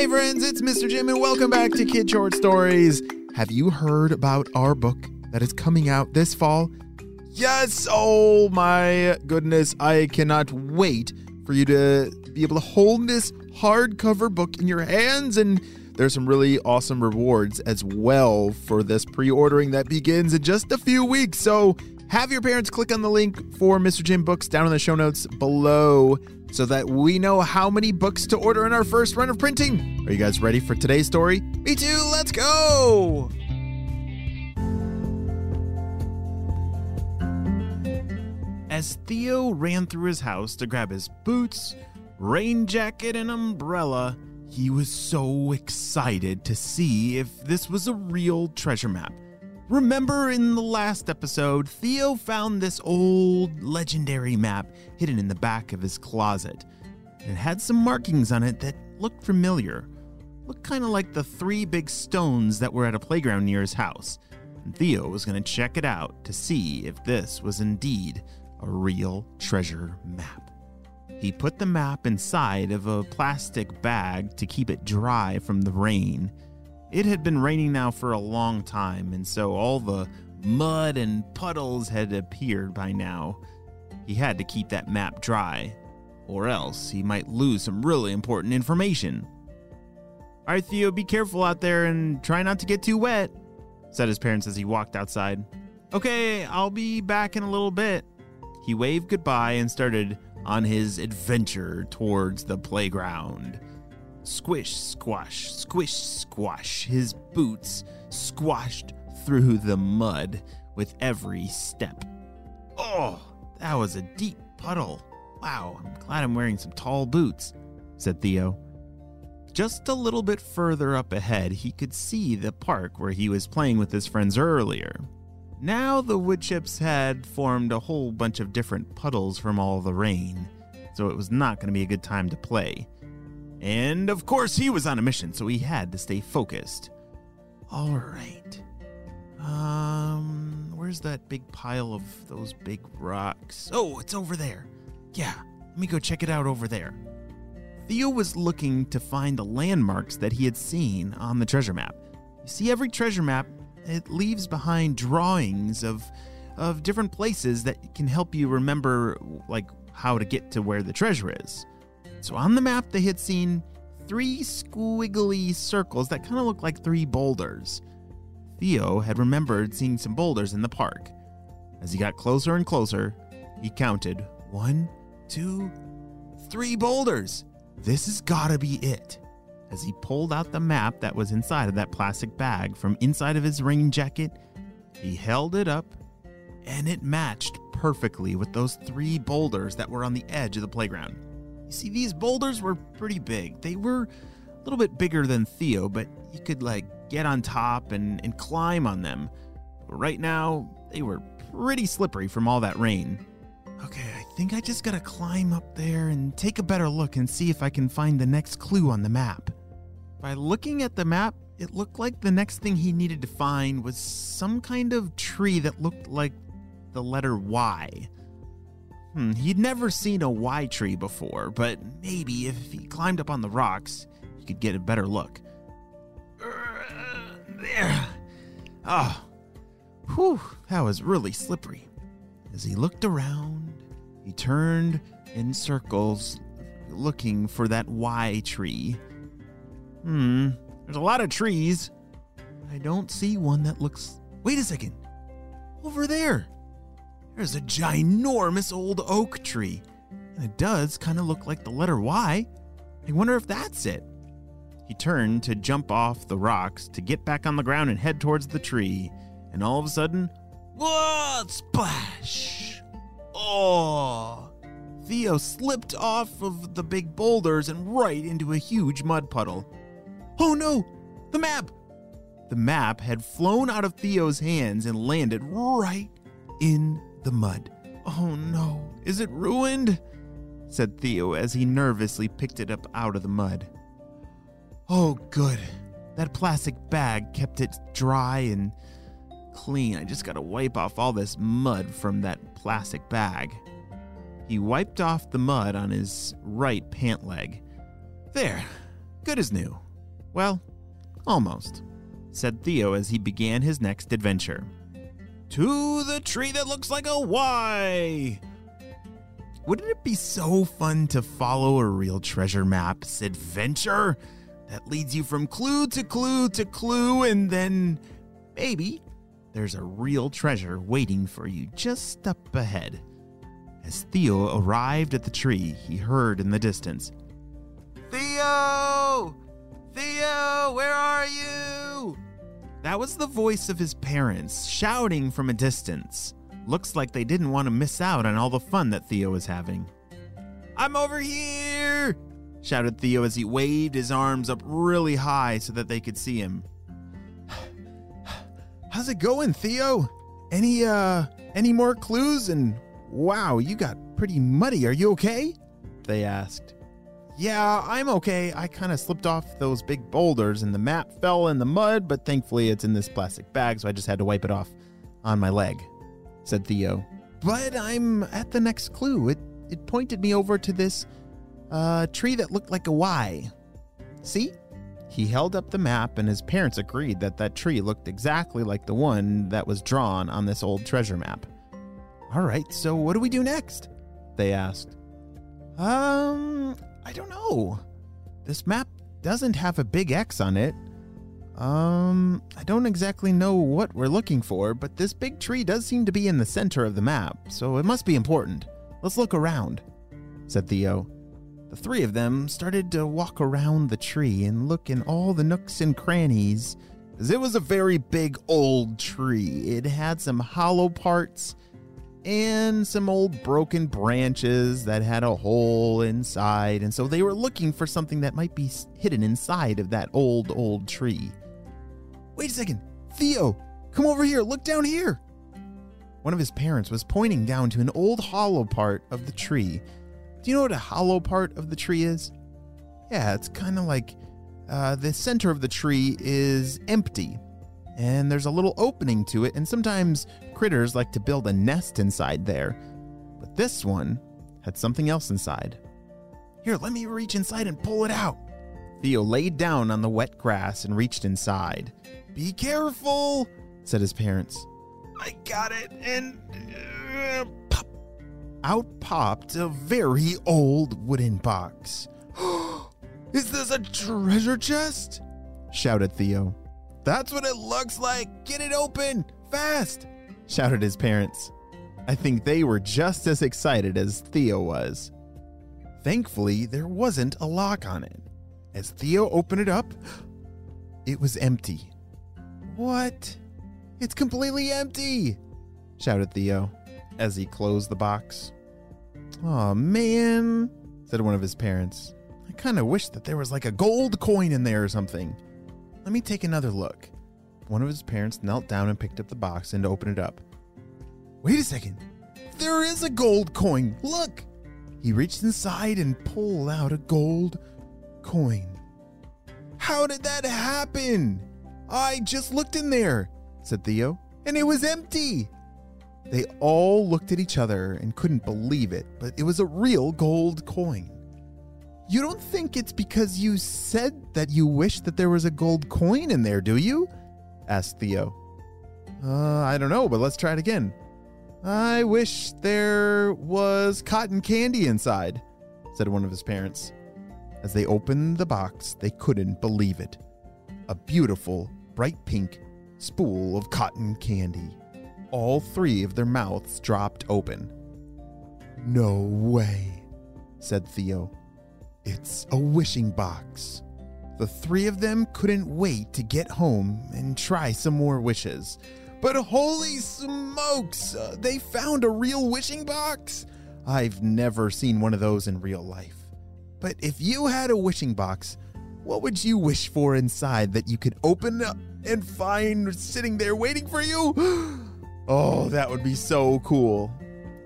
Hey friends, it's Mr. Jim and welcome back to Kid Short Stories. Have you heard about our book that is coming out this fall? Yes! Oh my goodness, I cannot wait for you to be able to hold this hardcover book in your hands and there's some really awesome rewards as well for this pre-ordering that begins in just a few weeks. So have your parents click on the link for Mr. Jim books down in the show notes below so that we know how many books to order in our first run of printing. Are you guys ready for today's story? Me too, let's go! As Theo ran through his house to grab his boots, rain jacket, and umbrella, he was so excited to see if this was a real treasure map. Remember in the last episode, Theo found this old legendary map hidden in the back of his closet. It had some markings on it that looked familiar. Looked kind of like the three big stones that were at a playground near his house. And Theo was going to check it out to see if this was indeed a real treasure map. He put the map inside of a plastic bag to keep it dry from the rain. It had been raining now for a long time, and so all the mud and puddles had appeared by now. He had to keep that map dry, or else he might lose some really important information. All right, Theo, be careful out there and try not to get too wet, said his parents as he walked outside. Okay, I'll be back in a little bit. He waved goodbye and started on his adventure towards the playground. Squish, squash, squish, squash. His boots squashed through the mud with every step. Oh, that was a deep puddle. Wow, I'm glad I'm wearing some tall boots, said Theo. Just a little bit further up ahead, he could see the park where he was playing with his friends earlier. Now the wood chips had formed a whole bunch of different puddles from all the rain, so it was not going to be a good time to play. And of course, he was on a mission, so he had to stay focused. All right. Um, where's that big pile of those big rocks? Oh, it's over there. Yeah, let me go check it out over there. Theo was looking to find the landmarks that he had seen on the treasure map. You see, every treasure map it leaves behind drawings of of different places that can help you remember like how to get to where the treasure is. So on the map they had seen three squiggly circles that kind of looked like three boulders. Theo had remembered seeing some boulders in the park. As he got closer and closer, he counted one, two, three boulders. This has gotta be it as he pulled out the map that was inside of that plastic bag from inside of his rain jacket. He held it up, and it matched perfectly with those three boulders that were on the edge of the playground. You see, these boulders were pretty big. They were a little bit bigger than Theo, but you could like get on top and, and climb on them. But right now, they were pretty slippery from all that rain. Okay, I think I just gotta climb up there and take a better look and see if I can find the next clue on the map. By looking at the map, it looked like the next thing he needed to find was some kind of tree that looked like the letter Y. Hmm, he'd never seen a Y tree before, but maybe if he climbed up on the rocks, he could get a better look. There. Ah. Oh. Whew, that was really slippery. As he looked around, he turned in circles looking for that Y tree. Hmm, there's a lot of trees. I don't see one that looks. Wait a second. Over there. There's a ginormous old oak tree. And it does kind of look like the letter Y. I wonder if that's it. He turned to jump off the rocks to get back on the ground and head towards the tree. And all of a sudden, what? Splash! Oh! Theo slipped off of the big boulders and right into a huge mud puddle. Oh no! The map! The map had flown out of Theo's hands and landed right in the mud. Oh no, is it ruined? said Theo as he nervously picked it up out of the mud. Oh, good. That plastic bag kept it dry and clean. I just gotta wipe off all this mud from that plastic bag. He wiped off the mud on his right pant leg. There, good as new. Well, almost, said Theo as he began his next adventure. To the tree that looks like a Y! Wouldn't it be so fun to follow a real treasure map's adventure that leads you from clue to clue to clue, and then maybe there's a real treasure waiting for you just up ahead? As Theo arrived at the tree, he heard in the distance, Theo! Theo, where are you? That was the voice of his parents shouting from a distance. Looks like they didn't want to miss out on all the fun that Theo was having. I'm over here! shouted Theo as he waved his arms up really high so that they could see him. How's it going, Theo? Any uh any more clues and wow, you got pretty muddy. Are you okay? They asked. Yeah, I'm okay. I kind of slipped off those big boulders and the map fell in the mud, but thankfully it's in this plastic bag, so I just had to wipe it off on my leg, said Theo. But I'm at the next clue. It it pointed me over to this uh, tree that looked like a Y. See? He held up the map, and his parents agreed that that tree looked exactly like the one that was drawn on this old treasure map. All right, so what do we do next? They asked. Um, I don't know. This map doesn't have a big X on it. Um, I don't exactly know what we're looking for, but this big tree does seem to be in the center of the map, so it must be important. Let's look around, said Theo. The three of them started to walk around the tree and look in all the nooks and crannies, as it was a very big old tree. It had some hollow parts and some old broken branches that had a hole inside, and so they were looking for something that might be hidden inside of that old, old tree. Wait a second, Theo, come over here, look down here. One of his parents was pointing down to an old hollow part of the tree. Do you know what a hollow part of the tree is? Yeah, it's kind of like uh, the center of the tree is empty, and there's a little opening to it, and sometimes critters like to build a nest inside there. But this one had something else inside. Here, let me reach inside and pull it out. Theo laid down on the wet grass and reached inside. Be careful, said his parents. I got it, and uh, pop. Out popped a very old wooden box. Is this a treasure chest? shouted Theo. That's what it looks like. Get it open, fast, shouted his parents. I think they were just as excited as Theo was. Thankfully, there wasn't a lock on it. As Theo opened it up, it was empty. What? It's completely empty, shouted Theo as he closed the box. Aw, man, said one of his parents. I kind of wish that there was like a gold coin in there or something. Let me take another look. One of his parents knelt down and picked up the box and opened it up. Wait a second. There is a gold coin. Look. He reached inside and pulled out a gold coin. How did that happen? I just looked in there, said Theo, and it was empty. They all looked at each other and couldn't believe it, but it was a real gold coin. You don't think it's because you said that you wish that there was a gold coin in there, do you? asked Theo. Uh, I don't know, but let's try it again. I wish there was cotton candy inside, said one of his parents. As they opened the box, they couldn't believe it. A beautiful, bright pink spool of cotton candy. All three of their mouths dropped open. No way, said Theo. It's a wishing box. The three of them couldn't wait to get home and try some more wishes. But holy smokes, uh, they found a real wishing box? I've never seen one of those in real life. But if you had a wishing box, what would you wish for inside that you could open up and find sitting there waiting for you? oh, that would be so cool.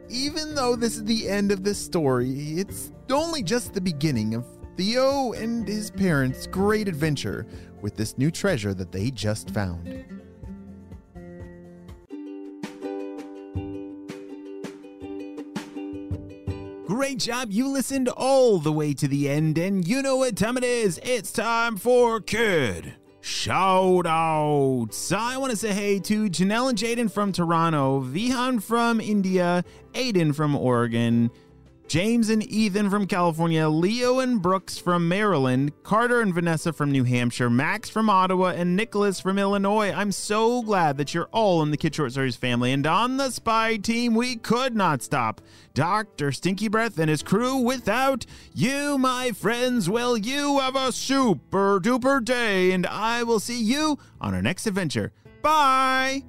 Even though this is the end of this story, it's only just the beginning of Theo and his parents' great adventure with this new treasure that they just found. Great job. You listened all the way to the end, and you know what time it is. It's time for Kid Shout outs. I want to say hey to Janelle and Jaden from Toronto, Vihan from India, Aiden from Oregon, James and Ethan from California, Leo and Brooks from Maryland, Carter and Vanessa from New Hampshire, Max from Ottawa, and Nicholas from Illinois. I'm so glad that you're all in the Kid Short Stories family. And on the spy team, we could not stop Dr. Stinky Breath and his crew without you, my friends. Well, you have a super duper day, and I will see you on our next adventure. Bye!